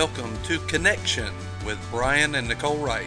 Welcome to Connection with Brian and Nicole Wright.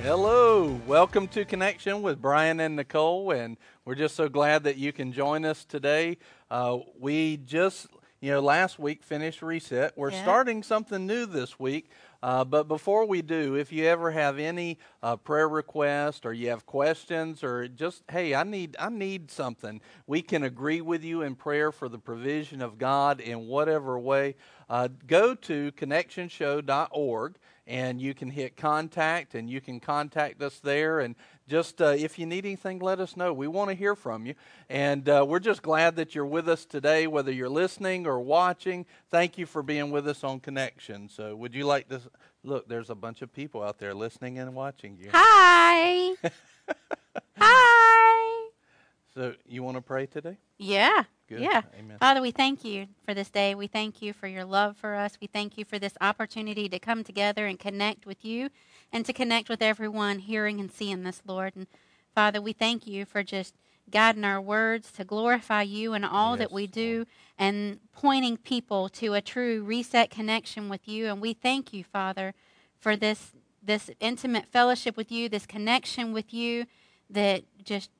Hello, welcome to Connection with Brian and Nicole, and we're just so glad that you can join us today. Uh, we just, you know, last week finished Reset. We're Yeah. starting something new this week, uh, but before we do, if you ever have any uh, prayer request or you have questions or just, hey, I need, I need something, we can agree with you in prayer for the provision of God in whatever way. Uh, go to connectionshow.org and you can hit contact and you can contact us there and just uh, if you need anything let us know we want to hear from you and uh, we're just glad that you're with us today whether you're listening or watching thank you for being with us on connection so would you like to look there's a bunch of people out there listening and watching you Hi. Hi. so you want to pray today Yeah. Good. Yeah. Amen. Father, we thank you for this day. We thank you for your love for us. We thank you for this opportunity to come together and connect with you and to connect with everyone hearing and seeing this, Lord. And Father, we thank you for just guiding our words to glorify you in all that we do and pointing people to a true reset connection with you. And we thank you, Father, for this this intimate fellowship with you, this connection with you that just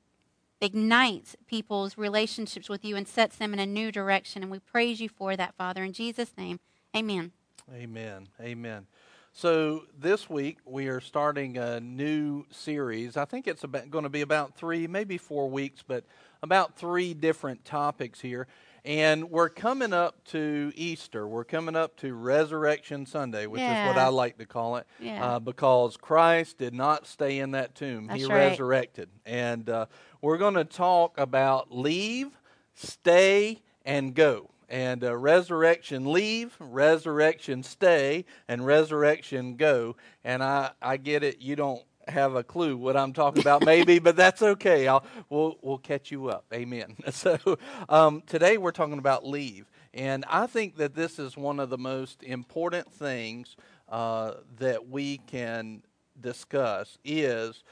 ignites people's relationships with you and sets them in a new direction. And we praise you for that, Father. In Jesus' name, amen. Amen. Amen. So this week we are starting a new series. I think it's about, going to be about three, maybe four weeks, but about three different topics here. And we're coming up to Easter. We're coming up to Resurrection Sunday, which is what I like to call it, Yeah. uh, because Christ did not stay in that tomb. he right. resurrected. And uh, we're going to talk about leave, stay, and go. And uh, resurrection leave, resurrection stay, and resurrection go. And I, I get it. You don't have a clue what I'm talking about, maybe, but that's okay. I'll, we'll, we'll catch you up. Amen. So um, today we're talking about leave. And I think that this is one of the most important things uh, that we can discuss is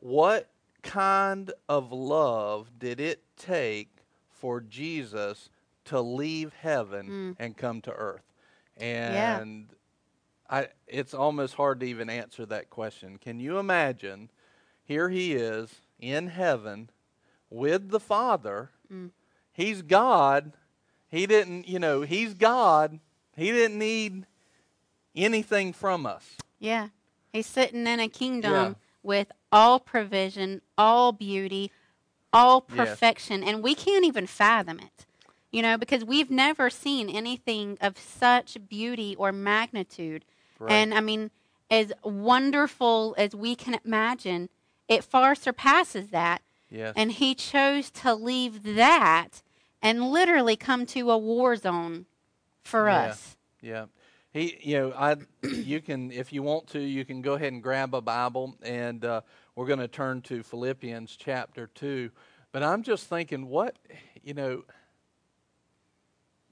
what kind of love did it take for Jesus to leave heaven mm. and come to earth? And I, it's almost hard to even answer that question. Can you imagine? Here he is in heaven with the Father. Mm. He's God. He didn't, you know, he's God. He didn't need anything from us. Yeah. He's sitting in a kingdom Yeah. with all provision, all beauty, all Yes. perfection, and we can't even fathom it. You know, because we've never seen anything of such beauty or magnitude. Right. And I mean, as wonderful as we can imagine, it far surpasses that. Yes. And he chose to leave that and literally come to a war zone for Yeah. us. Yeah. He, you know, I, you can, if you want to, you can go ahead and grab a Bible, and uh, we're going to turn to Philippians chapter two. But I'm just thinking, what, you know,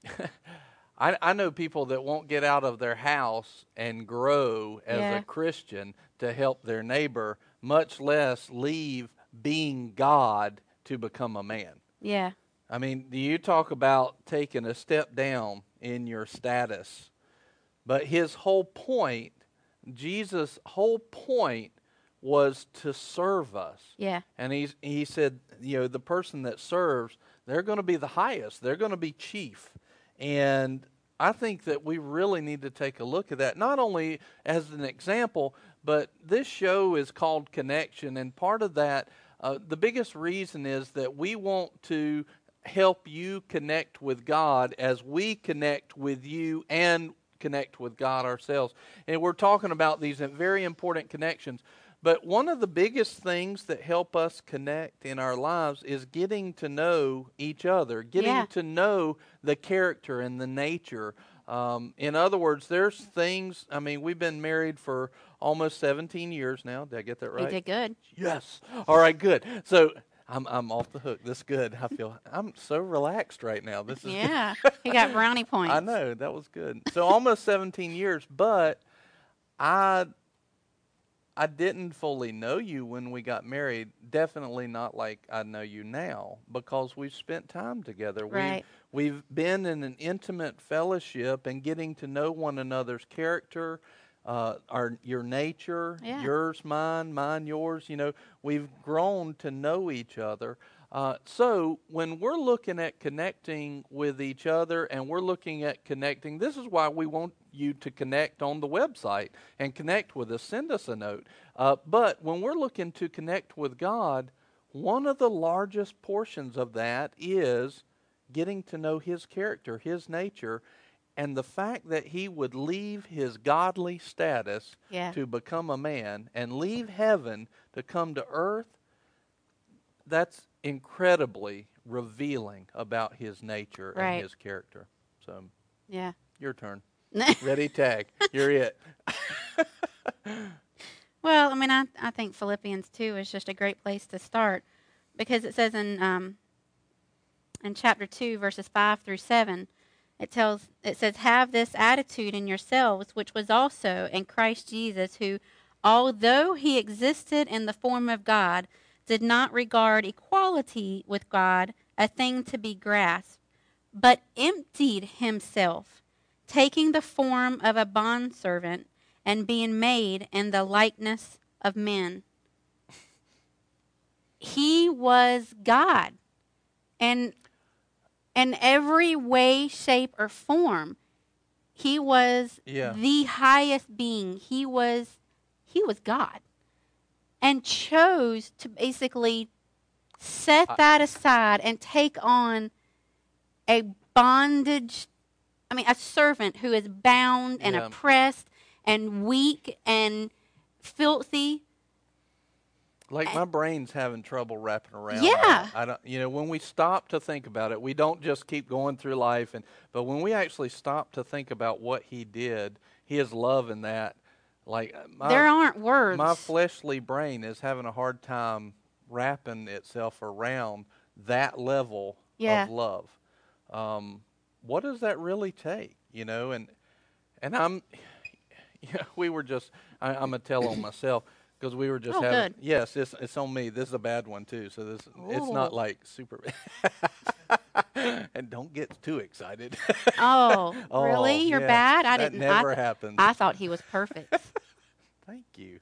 I, I know people that won't get out of their house and grow as Yeah. a Christian to help their neighbor, much less leave being God to become a man. Yeah. I mean, do you talk about taking a step down in your status? But his whole point, Jesus' whole point was to serve us. Yeah. And he's, he said, you know, the person that serves, they're going to be the highest. They're going to be chief. And I think that we really need to take a look at that, not only as an example, but this show is called Connection. And part of that, uh, the biggest reason is that we want to help you connect with God as we connect with you and connect with God ourselves. And we're talking about these very important connections. But one of the biggest things that help us connect in our lives is getting to know each other, getting Yeah. to know the character and the nature. Um, in other words, there's things, I mean, we've been married for almost 17 years now. Did I get that right? You did good. Yes. All right, good. So I'm, I'm off the hook. This good. I feel I'm so relaxed right now. This is good. Yeah. he got brownie points. I know that was good. So almost 17 years, but I I didn't fully know you when we got married. Definitely not like I know you now because we've spent time together. Right. We've, we've been in an intimate fellowship and getting to know one another's character, uh, our your nature, Yeah. yours, mine, mine, yours. You know, we've grown to know each other. Uh, so when we're looking at connecting with each other and we're looking at connecting, this is why we want you to connect on the website and connect with us. Send us a note. Uh, but when we're looking to connect with God, one of the largest portions of that is getting to know His character, His nature, and the fact that He would leave His godly status Yeah. to become a man and leave heaven to come to earth that's incredibly revealing about his nature Right. and his character. So, Yeah. your turn. Ready, tag. You're it. Well, I mean, I, I think Philippians 2 is just a great place to start because it says in, um, in chapter 2, verses 5 through 7, it tells it says have this attitude in yourselves which was also in Christ Jesus who although he existed in the form of God did not regard equality with God a thing to be grasped but emptied himself taking the form of a bondservant and being made in the likeness of men he was God and in every way, shape, or form. He was Yeah. the highest being. He was he was God. And chose to basically set that aside and take on a bondage I mean a servant who is bound and Yeah. oppressed and weak and filthy. Like my brain's having trouble wrapping around. Yeah. I don't. You know, when we stop to think about it, we don't just keep going through life, and but when we actually stop to think about what he did, his love in that, like uh, my, there aren't words. my fleshly brain is having a hard time wrapping itself around that level Yeah. of love. Um, what does that really take? You know, and and I'm, yeah, we were just. I, I'm gonna tell on myself because we were just Oh, having. good. Yes, it's it's on me. This is a bad one too. So this it's not like super. and don't get too excited. Oh, Oh, really? You're yeah, bad? I that didn't. never I, happens. I thought he was perfect. Thank you.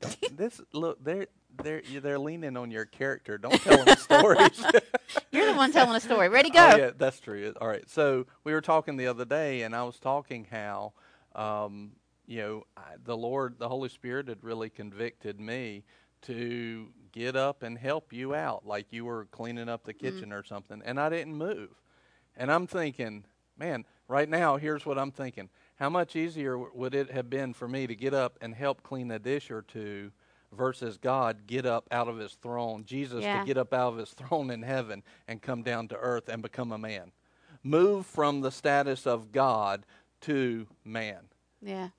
Don't- this look, they're they're they're leaning on your character. Don't tell them stories. You're the one telling a story. Ready, go. Oh, yeah, that's true. All right. So we were talking the other day, and I was talking how, um, you know, I, the Lord, the Holy Spirit had really convicted me to get up and help you out, like you were cleaning up the mm-hmm. kitchen or something, and I didn't move. And I'm thinking, man, right now, here's what I'm thinking. How much easier would it have been for me to get up and help clean a dish or two versus God get up out of his throne, Jesus Yeah. to get up out of his throne in heaven and come down to earth and become a man? Move from the status of God to man. Yeah.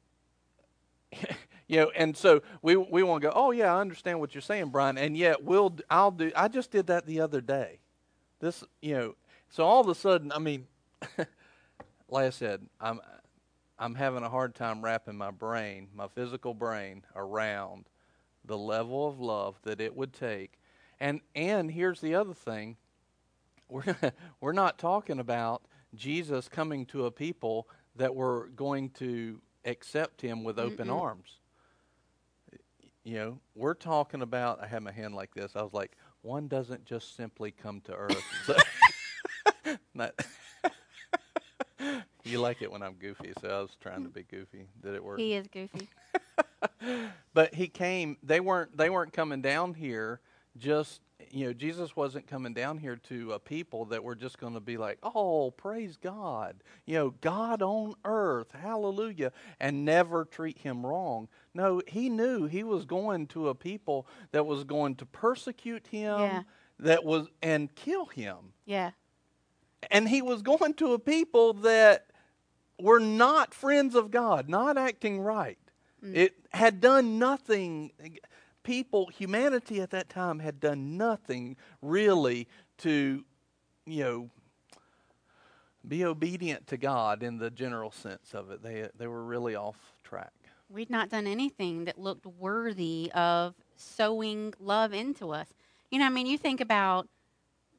You know, and so we we want to go. Oh yeah, I understand what you're saying, Brian. And yet we'll I'll do. I just did that the other day. This you know. So all of a sudden, I mean, like I said, I'm I'm having a hard time wrapping my brain, my physical brain, around the level of love that it would take. And and here's the other thing. We're we're not talking about Jesus coming to a people that were going to accept him with open Mm-mm. arms. You know, we're talking about I had my hand like this. I was like, one doesn't just simply come to earth. So- Not- you like it when I'm goofy, so I was trying to be goofy. Did it work? He is goofy. but he came they weren't they weren't coming down here just you know jesus wasn't coming down here to a people that were just going to be like oh praise god you know god on earth hallelujah and never treat him wrong no he knew he was going to a people that was going to persecute him Yeah. that was and kill him Yeah. and he was going to a people that were not friends of God, not acting right. Mm. It had done nothing. People, humanity at that time had done nothing really to, you know, be obedient to God in the general sense of it. They they were really off track. we'd not done anything that looked worthy of sowing love into us. You know, I mean, you think about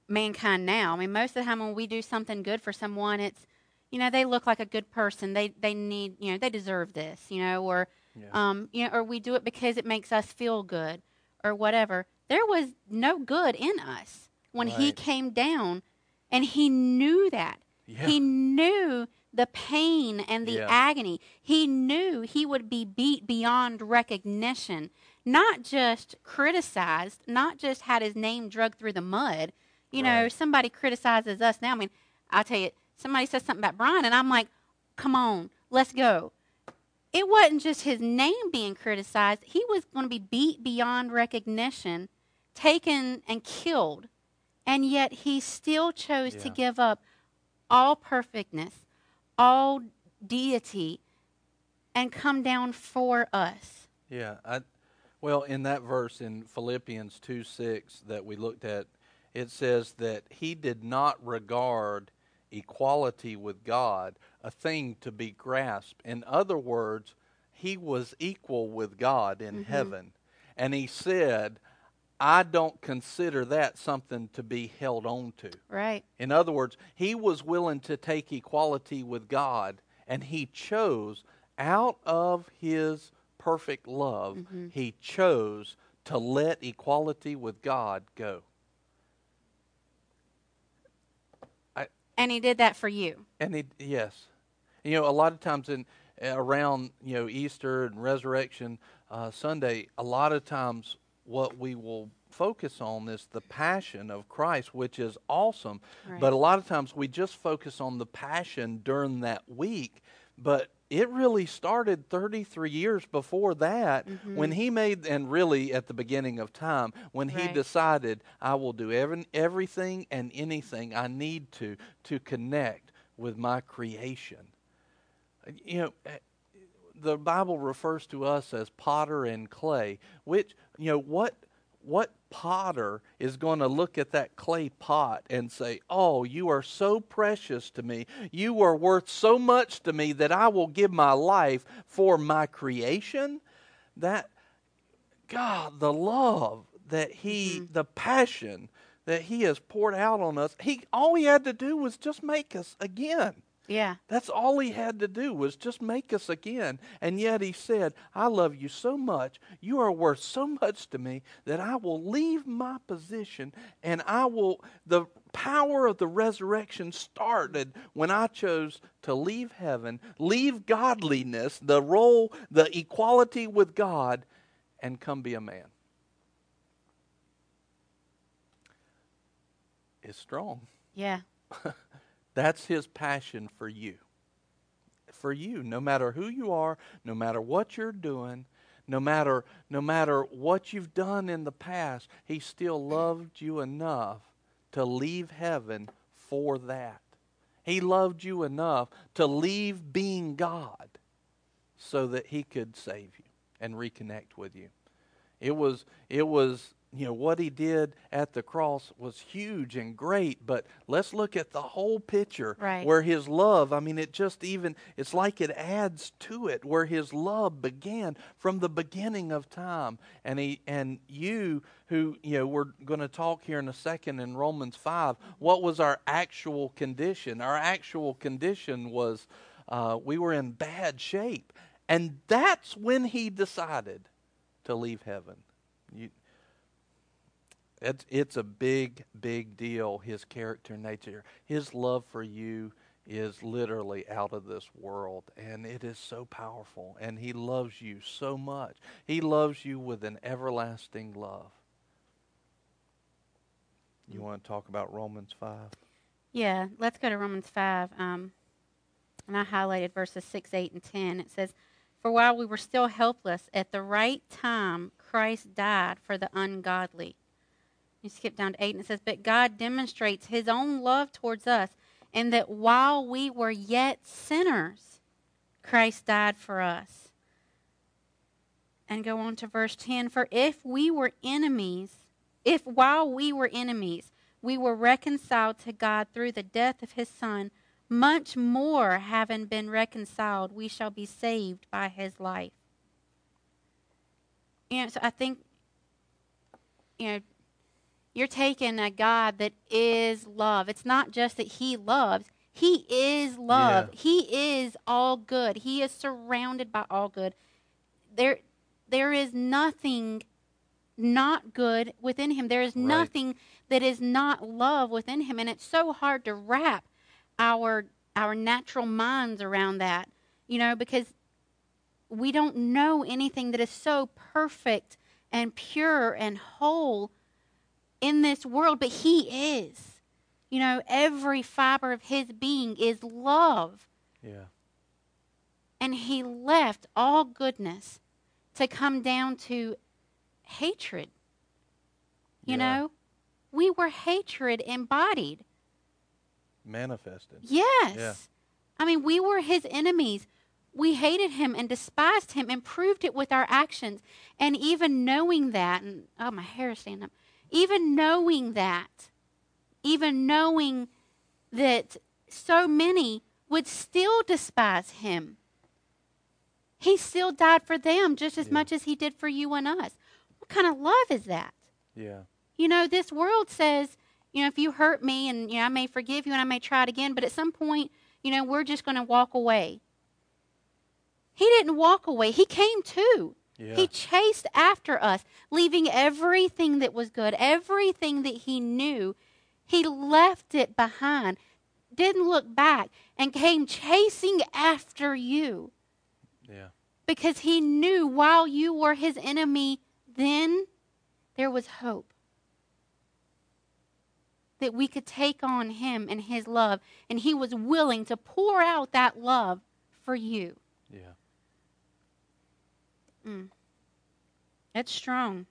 mankind now. I mean, most of the time when we do something good for someone, it's, you know, they look like a good person. They they need, you know, they deserve this, you know, or Yeah. um, you know, or we do it because it makes us feel good or whatever. There was no good in us when he came down and he knew that. Yeah. He knew the pain and the Yeah. agony. He knew he would be beat beyond recognition, not just criticized, not just had his name dragged through the mud. You know, somebody criticizes us now. I mean, I'll tell you, somebody says something about Brian, and I'm like, come on, let's go. It wasn't just his name being criticized, he was going to be beat beyond recognition, taken and killed. And yet he still chose to give up all perfectness, all deity, and come down for us. Yeah, I, well, in that verse in Philippians 2 6 that we looked at, it says that he did not regard equality with God a thing to be grasped. In other words, he was equal with God in mm-hmm. heaven. And he said, I don't consider that something to be held on to. Right. In other words, he was willing to take equality with God, and he chose out of his perfect love, mm-hmm. he chose to let equality with God go. And he did that for you. And he, yes, you know, a lot of times in around you know Easter and Resurrection uh, Sunday, a lot of times what we will focus on is the passion of Christ, which is awesome. Right. But a lot of times we just focus on the passion during that week. But it really started 33 years before that when he made, and really at the beginning of time, when he decided, I will do every, everything and anything I need to to connect with my creation. You know, eh, the Bible refers to us as potter and clay, which, you know, what what potter is going to look at that clay pot and say, "Oh, you are so precious to me. You are worth so much to me that I will give my life for my creation." That God, the love that he mm-hmm. the passion that he has poured out on us. He all he had to do was just make us again. Yeah. That's all he had to do was just make us again. And yet he said, I love you so much. You are worth so much to me that I will leave my position and I will. The power of the resurrection started when I chose to leave heaven, leave godliness, the role, the equality with God, and come be a man. It's strong. Yeah. That's his passion for you. For you, no matter who you are, no matter what you're doing, no matter no matter what you've done in the past, he still loved you enough to leave heaven for that. He loved you enough to leave being God so that he could save you and reconnect with you. It was it was you know what he did at the cross was huge and great, but let's look at the whole picture Right. where his love, I mean it just even it's like it adds to it where his love began from the beginning of time. And he and you who, you know, we're going to talk here in a second in Romans 5, what was our actual condition? Our actual condition was uh, we were in bad shape. And that's when he decided to leave heaven. You, it's, it's a big, big deal, his character and nature. His love for you is literally out of this world, and it is so powerful. And he loves you so much. He loves you with an everlasting love. You want to talk about Romans 5? Yeah, let's go to Romans 5. Um, and I highlighted verses 6, 8, and 10. It says, For while we were still helpless, at the right time, Christ died for the ungodly. You skip down to 8, and it says, But God demonstrates his own love towards us, and that while we were yet sinners, Christ died for us. And go on to verse 10 For if we were enemies, if while we were enemies, we were reconciled to God through the death of his Son, much more, having been reconciled, we shall be saved by his life. you know, so I think, you know, you're taking a God that is love. It's not just that He loves, He is love. Yeah. He is all good. He is surrounded by all good. There, there is nothing not good within Him. There is Right. nothing that is not love within Him, and it's so hard to wrap our our natural minds around that. You know, because we don't know anything that is so perfect and pure and whole in this world, but He is. You know, every fiber of His being is love. Yeah. And He left all goodness to come down to hatred. You Yeah. know, we were hatred embodied. Manifested. Yes. Yeah. I mean, we were his enemies. We hated him and despised him and proved it with our actions. And even knowing that, and oh, my hair is standing up. Even knowing that, even knowing that so many would still despise him, he still died for them just as Yeah. much as he did for you and us. What kind of love is that? Yeah. You know, this world says, you know, if you hurt me and you know, I may forgive you and I may try it again, but at some point, you know, we're just going to walk away. He didn't walk away. He came too. Yeah. He chased after us, leaving everything that was good, everything that he knew. He left it behind, didn't look back, and came chasing after you yeah. because he knew while you were his enemy then, there was hope. That we could take on him and his love, and he was willing to pour out that love for you. Yeah. Mm. It's strong.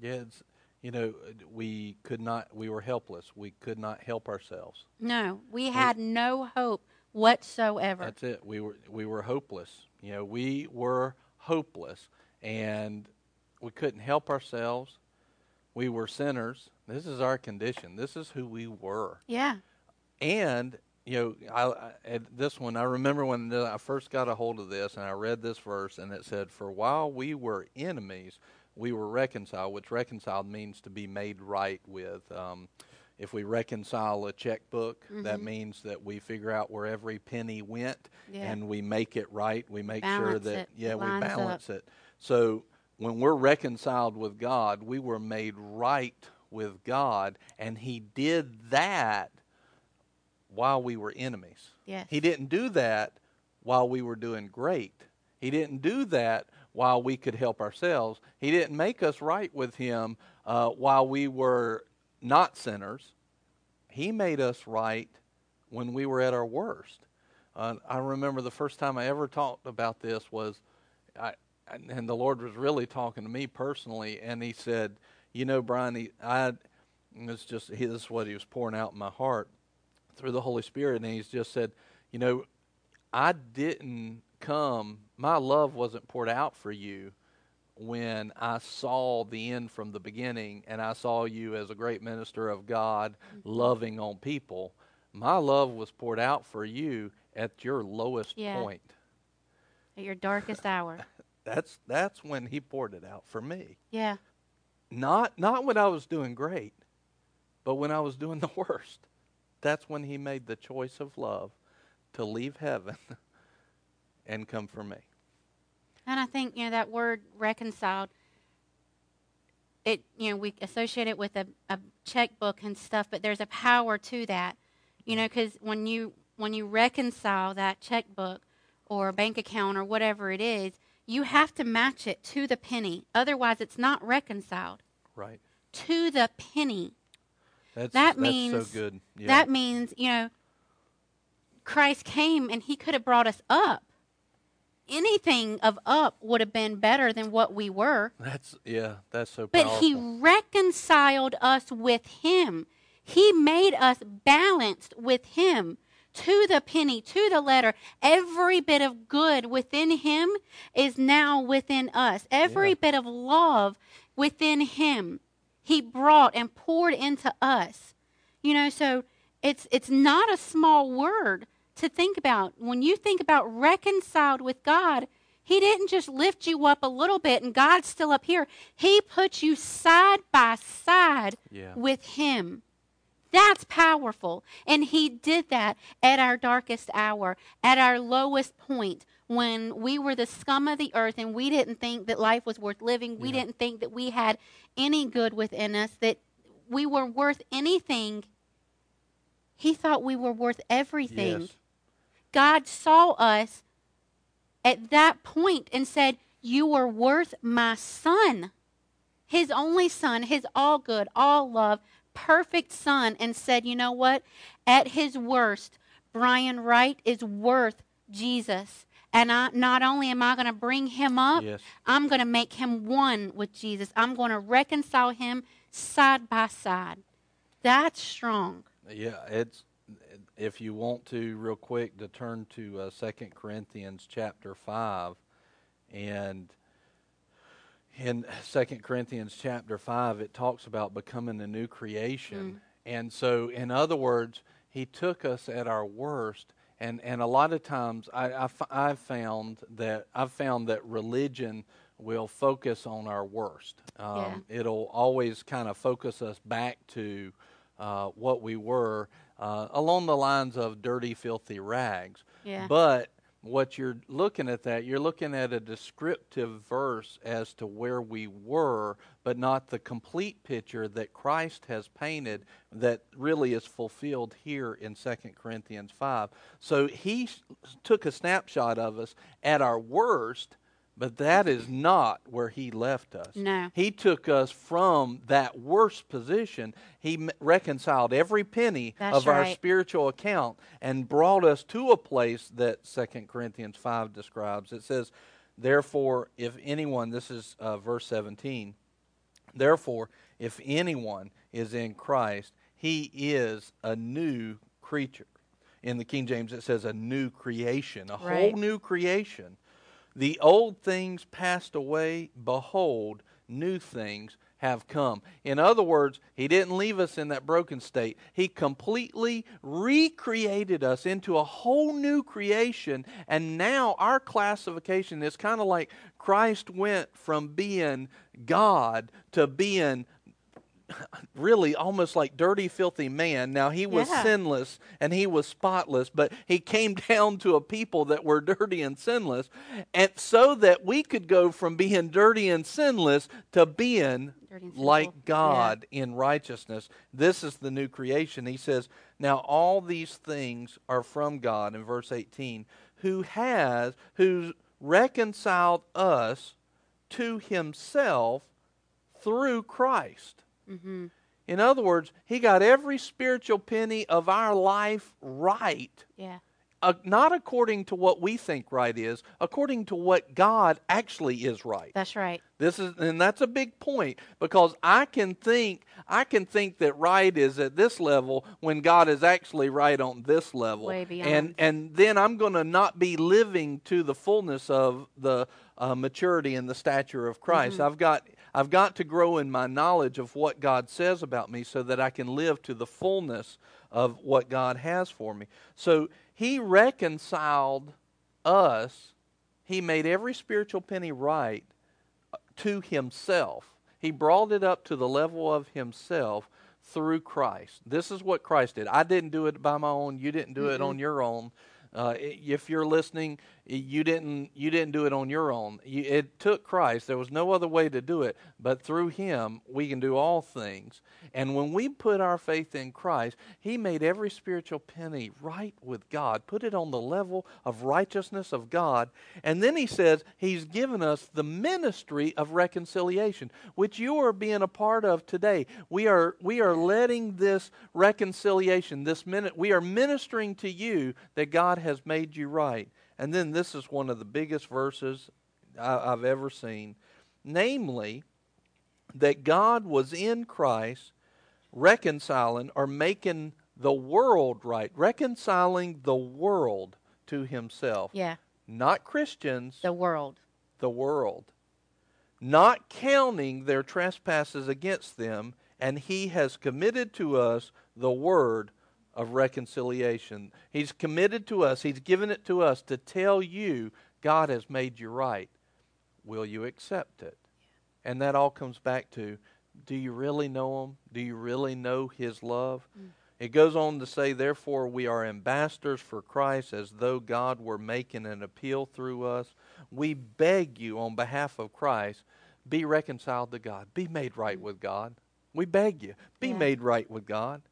Yeah. It's, you know, we could not. We were helpless. We could not help ourselves. No, we had no hope whatsoever. That's it. We were we were hopeless. You know, we were hopeless, and we couldn't help ourselves. We were sinners. This is our condition. This is who we were. Yeah. And you know, I, I this one I remember when the, I first got a hold of this, and I read this verse, and it said, "For while we were enemies, we were reconciled." Which reconciled means to be made right with. Um, if we reconcile a checkbook, that means that we figure out where every penny went, Yeah. and we make it right. We make sure that it. yeah, we lines up. balance it. So when we're reconciled with God, we were made right with God, and He did that while we were enemies. Yes. He didn't do that while we were doing great. He didn't do that while we could help ourselves. He didn't make us right with Him uh, while we were not sinners. He made us right when we were at our worst. Uh, I remember the first time I ever talked about this was, I, and the Lord was really talking to me personally, and He said, "You know, Brian, he, I, it's just this is what He was pouring out in my heart through the Holy Spirit, and He's just said, you know, I didn't come. My love wasn't poured out for you when I saw the end from the beginning, and I saw you as a great minister of God, mm-hmm. loving on people. My love was poured out for you at your lowest Yeah. point. At your darkest hour. That's that's when He poured it out for me. Yeah. Not not when I was doing great, but when I was doing the worst. That's when he made the choice of love to leave heaven and come for me. And I think, you know, that word reconciled, it, you know, we associate it with a, a checkbook and stuff, but there's a power to that. You know, because when you when you reconcile that checkbook or bank account or whatever it is, you have to match it to the penny. Otherwise, it's not reconciled Right. to the penny. That's That that's means- so good. Yeah. That means, you know, Christ came and he could have brought us up. Anything of up would have been better than what we were. that's yeah, that's so But powerful. he reconciled us with him. He made us balanced with him to the penny, to the letter. Every bit of good within him is now within us. Every Yeah. bit of love within him, he brought and poured into us. You know, so it's it's not a small word to think about. When you think about reconciled with God, He didn't just lift you up a little bit and God's still up here. He put you side by side Yeah. with Him. That's powerful. And He did that at our darkest hour, at our lowest point, when we were the scum of the earth and we didn't think that life was worth living. We Yeah. didn't think that we had any good within us, that we were worth anything. He thought we were worth everything. Yes. God saw us at that point and said, You are worth my son, his only son, his all good, all love, perfect son, and said, You know what? At his worst, Brian Wright is worth Jesus. And I, not only am I going to bring him up, Yes. I'm going to make him one with Jesus. I'm going to reconcile him side by side. That's strong. Yeah, it's if you want to real quick to turn to uh, 2 Corinthians chapter 5 and in Second Corinthians chapter 5 it talks about becoming a new creation. And so in other words, he took us at our worst and and a lot of times I, I've found that I've found that religion will focus on our worst. Um, It'll always kind of focus us back to uh, what we were uh, along the lines of dirty, filthy rags. Yeah. But what you're looking at that, you're looking at a descriptive verse as to where we were, but not the complete picture that Christ has painted that really is fulfilled here in 2 Corinthians 5. So he took a snapshot of us at our worst, but that is not where he left us. No. He took us from that worst position. He m- reconciled every penny That's of our spiritual account and brought us to a place that 2 Corinthians 5 describes. It says, Therefore, if anyone, this is uh, verse 17, therefore, if anyone is in Christ, he is a new creature. In the King James, it says a new creation, a Right. whole new creation. The old things passed away, behold, new things have come. In other words, he didn't leave us in that broken state. He completely recreated us into a whole new creation, and now our classification is kind of like Christ went from being God to being really almost like dirty, filthy man. Now, he was Yeah. sinless and he was spotless, but he came down to a people that were dirty and sinless, and so that we could go from being dirty and sinless to being Dirty and sinful. like God in righteousness. This is the new creation. He says, Now all these things are from God, in verse 18, who has, who's reconciled us to himself through Christ. Mm-hmm. In other words, he got every spiritual penny of our life right, Yeah. uh, not according to what we think right is, according to what God actually is right. That's right. This is and that's a big point because I can think I can think that right is at this level when God is actually right on this level. Way beyond. And and then I'm going to not be living to the fullness of the uh, maturity and the stature of Christ. Mm-hmm. I've got I've got to grow in my knowledge of what God says about me so that I can live to the fullness of what God has for me. So he reconciled us. He made every spiritual penny right to himself. He brought it up to the level of himself through Christ. This is what Christ did. I didn't do it by my own. You didn't do it on your own. Uh, if you're listening, you didn't you didn't do it on your own. You, it took Christ. There was no other way to do it, but through Him we can do all things. And when we put our faith in Christ, He made every spiritual penny right with God, put it on the level of righteousness of God, and then He says He's given us the ministry of reconciliation, which you are being a part of today. We are we are letting this reconciliation, this minute, we are ministering to you that God has made you right. And then this is one of the biggest verses I, I've ever seen, namely that God was in Christ reconciling or making the world right, reconciling the world to himself. Yeah. Not Christians, The world. the world, not counting their trespasses against them, and he has committed to us the word of reconciliation. He's committed to us, he's given it to us to tell you God has made you right. Will you accept it? And that all comes back to do you really know Him? Do you really know His love? Mm. It goes on to say, Therefore, we are ambassadors for Christ as though God were making an appeal through us. We beg you on behalf of Christ, be reconciled to God, be made right with God. We beg you, be Yeah. made right with God.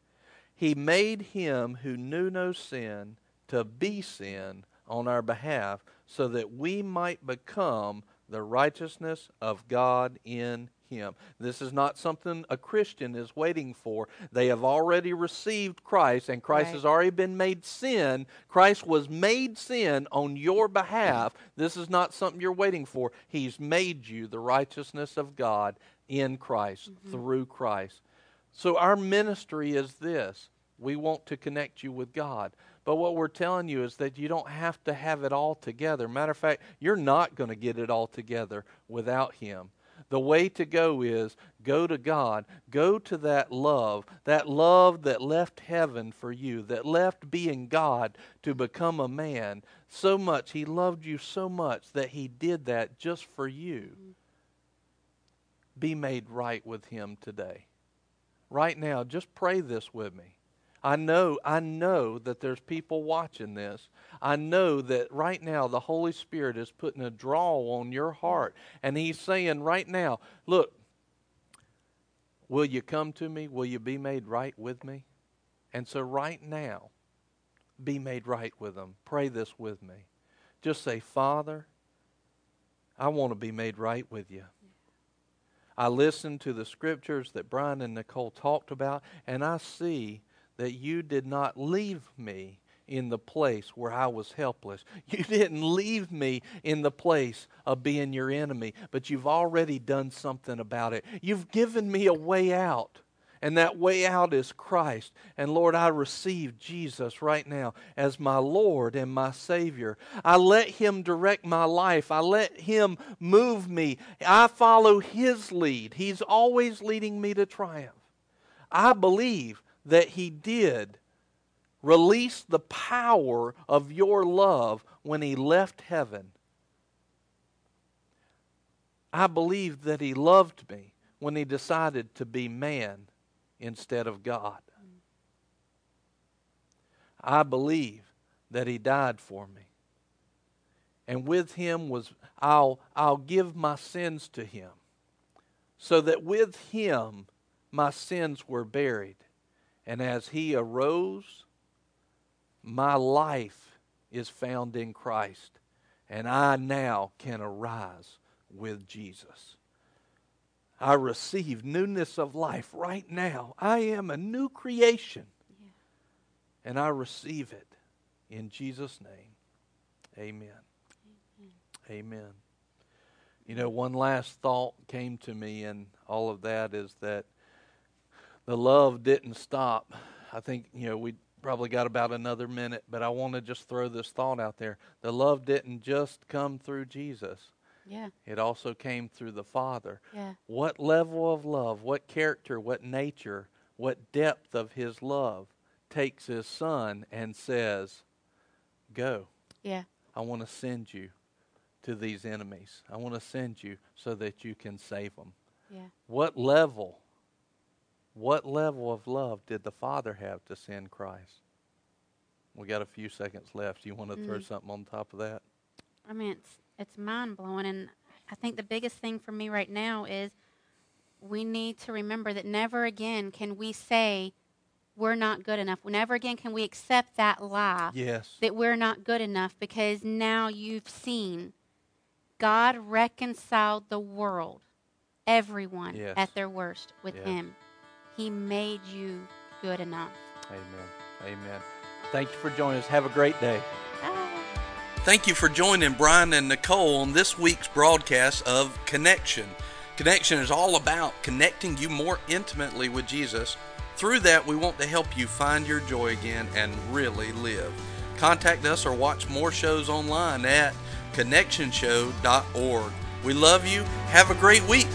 He made him who knew no sin to be sin on our behalf so that we might become the righteousness of God in him. This is not something a Christian is waiting for. They have already received Christ, and Christ Right. has already been made sin. Christ was made sin on your behalf. This is not something you're waiting for. He's made you the righteousness of God in Christ, mm-hmm. through Christ. So our ministry is this. We want to connect you with God. But what we're telling you is that you don't have to have it all together. Matter of fact, you're not going to get it all together without Him. The way to go is go to God, go to that love, that love that left heaven for you, that left being God to become a man. So much, He loved you so much that He did that just for you. Be made right with Him today right now just pray this with me. I know i know that there's people watching this. I know that right now the holy spirit is putting a draw on your heart. And he's saying right now look will you come to me? Will you be made right with me? And so right now be made right with him pray this with me. Just say father i want to be made right with you I listened to the scriptures that Brian and Nicole talked about, and I see that you did not leave me in the place where I was helpless. You didn't leave me in the place of being your enemy, but you've already done something about it. You've given me a way out. And that way out is Christ. And Lord, I receive Jesus right now as my Lord and my Savior. I let Him direct my life. I let Him move me. I follow His lead. He's always leading me to triumph. I believe that He did release the power of your love when He left heaven. I believe that He loved me when He decided to be man instead of God. I believe that he died for me. And with him was I'll I'll give my sins to him. So that with him my sins were buried. And as he arose, my life is found in Christ. And I now can arise with Jesus. I receive newness of life right now. I am a new creation. And I receive it in Jesus' name. Amen. Amen. You know, one last thought came to me and all of that is that the love didn't stop. I think, you know, we probably got about another minute, but I want to just throw this thought out there. The love didn't just come through Jesus. Yeah. It also came through the Father. Yeah. What level of love, what character, what nature, what depth of His love takes His Son and says, Go. Yeah. I want to send you to these enemies. I want to send you so that you can save them. Yeah. What level, what level of love did the Father have to send Christ? We got a few seconds left. You want to throw Mm. something on top of that? I mean, it's it's mind blowing, and I think the biggest thing for me right now is we need to remember that never again can we say we're not good enough. Never again can we accept that lie Yes. that we're not good enough because now you've seen God reconciled the world, everyone Yes. at their worst with Yes. Him. He made you good enough. Amen. Amen. Thank you for joining us. Have a great day. Thank you for joining Brian and Nicole on this week's broadcast of Connection. Connection is all about connecting you more intimately with Jesus. Through that, we want to help you find your joy again and really live. Contact us or watch more shows online at connectionshow.org. We love you. Have a great week.